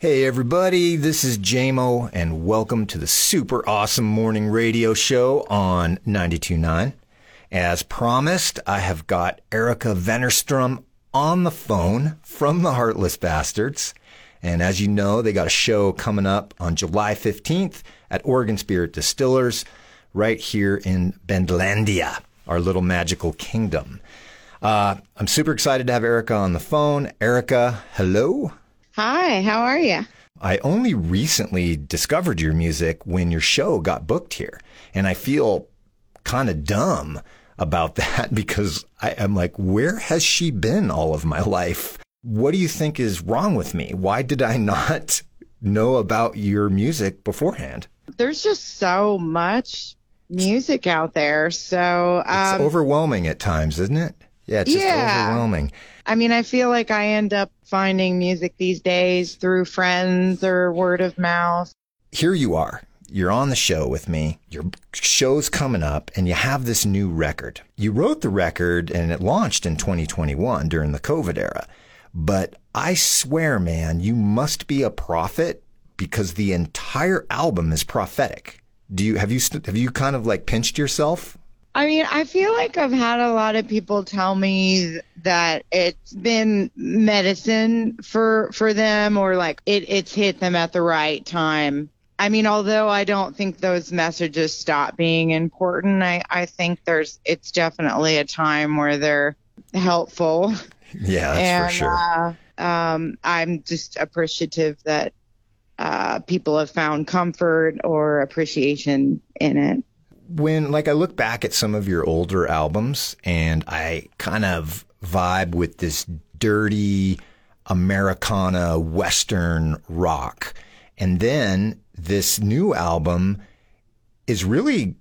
Hey everybody, this is JMO and welcome to the super awesome morning radio show on 92.9. As promised, I have got Erika Wennerstrom on the phone from the Heartless Bastards. And as you know, they got a show coming up on July 15th at Oregon Spirit Distillers right here in Bendlandia, our little magical kingdom. Uh, I'm super excited to have Erika on the phone. Erika, hello. Hi, how are you? I only recently discovered your music when your show got booked here. And I feel kind of dumb about that because I, am like, where has she been all of my life? What do you think is wrong with me? Why did I not know about your music beforehand? There's just so much music out there. So um, it's overwhelming at times, isn't it? Yeah, it's just yeah. overwhelming. I mean, I feel like I end up finding music these days through friends or word of mouth. Here you are. You're on the show with me. Your show's coming up and you have this new record. You wrote the record and it launched in 2021 during the COVID era. But I swear, man, you must be a prophet because the entire album is prophetic. Do you have you have you kind of like pinched yourself I mean, I feel like I've had a lot of people tell me that it's been medicine for for them or like it, it's hit them at the right time. I mean, although I don't think those messages stop being important, I, I think there's it's definitely a time where they're helpful. Yeah, that's and, for sure. Uh, um, I'm just appreciative that uh, people have found comfort or appreciation in it when like I look back at some of your older albums and I kind of vibe with this dirty Americana Western rock. And then this new album is really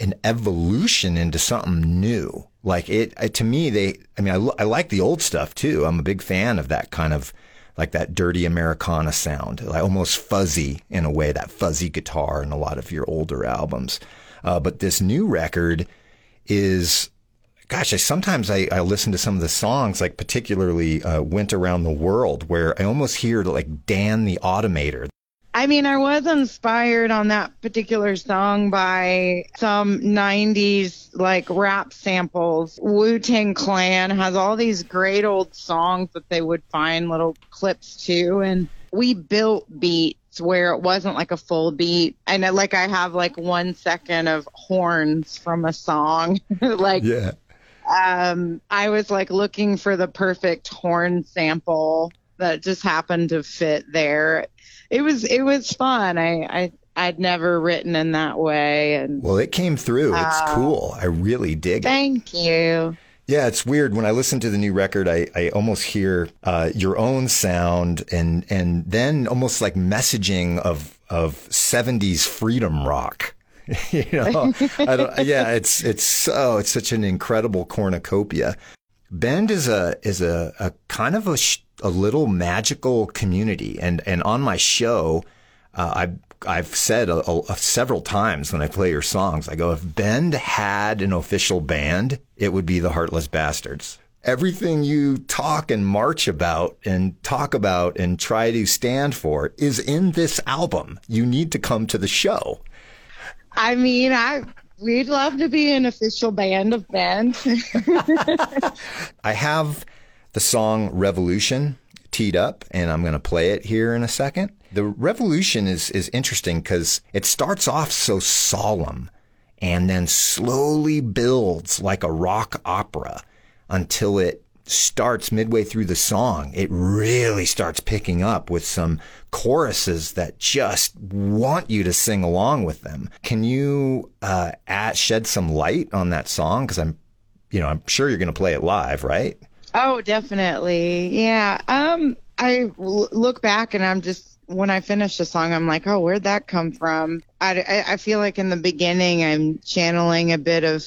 an evolution into something new. Like it, to me, they, I mean, I, I like the old stuff too. I'm a big fan of that kind of like that dirty Americana sound, like almost fuzzy in a way, that fuzzy guitar in a lot of your older albums. Uh, but this new record is, gosh, I sometimes I, I listen to some of the songs, like particularly uh, "Went Around the World," where I almost hear like Dan the Automator. I mean, I was inspired on that particular song by some 90s like rap samples. Wu Tang Clan has all these great old songs that they would find little clips to. And we built beat where it wasn't like a full beat. And it, like I have like one second of horns from a song. Like yeah. um I was like looking for the perfect horn sample that just happened to fit there. It was it was fun. I I I'd never written in that way. And well it came through. It's uh, cool. I really dig thank it. thank you yeah, it's weird. When I listen to the new record, I, I almost hear uh, your own sound and and then almost like messaging of of 70s freedom rock. you know, yeah, it's it's so it's such an incredible cornucopia. Bend is a is a, a kind of a, a little magical community, and and on my show, uh, I I've said a, a, several times when I play your songs, I go, if Bend had an official band, it would be the Heartless Bastards. Everything you talk and march about and talk about and try to stand for is in this album. You need to come to the show. I mean, I we'd love to be an official band of Bend. I have the song Revolution teed up and I'm going to play it here in a second. The revolution is, is interesting because it starts off so solemn and then slowly builds like a rock opera until it starts midway through the song. It really starts picking up with some choruses that just want you to sing along with them. Can you uh, add, shed some light on that song? Because I'm, you know, I'm sure you're going to play it live, right? Oh, definitely. Yeah. Um, I look back and I'm just when I finish the song, I'm like, oh, where'd that come from? I, I, I feel like in the beginning, I'm channeling a bit of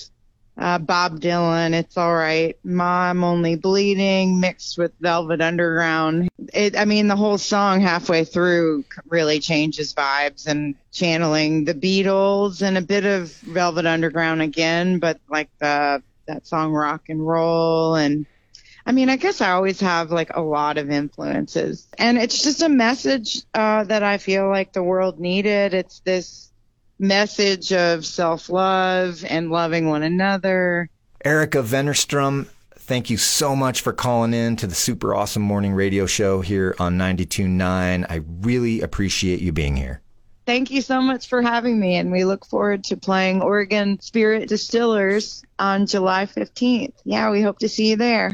uh, Bob Dylan. It's all right. Mom only bleeding mixed with Velvet Underground. It, I mean, the whole song halfway through really changes vibes and channeling the Beatles and a bit of Velvet Underground again, but like the that song rock and roll and I mean, I guess I always have like a lot of influences, and it's just a message uh, that I feel like the world needed. It's this message of self love and loving one another. Erika Wennerstrom, thank you so much for calling in to the super awesome morning radio show here on 92.9. I really appreciate you being here. Thank you so much for having me, and we look forward to playing Oregon Spirit Distillers on July 15th. Yeah, we hope to see you there.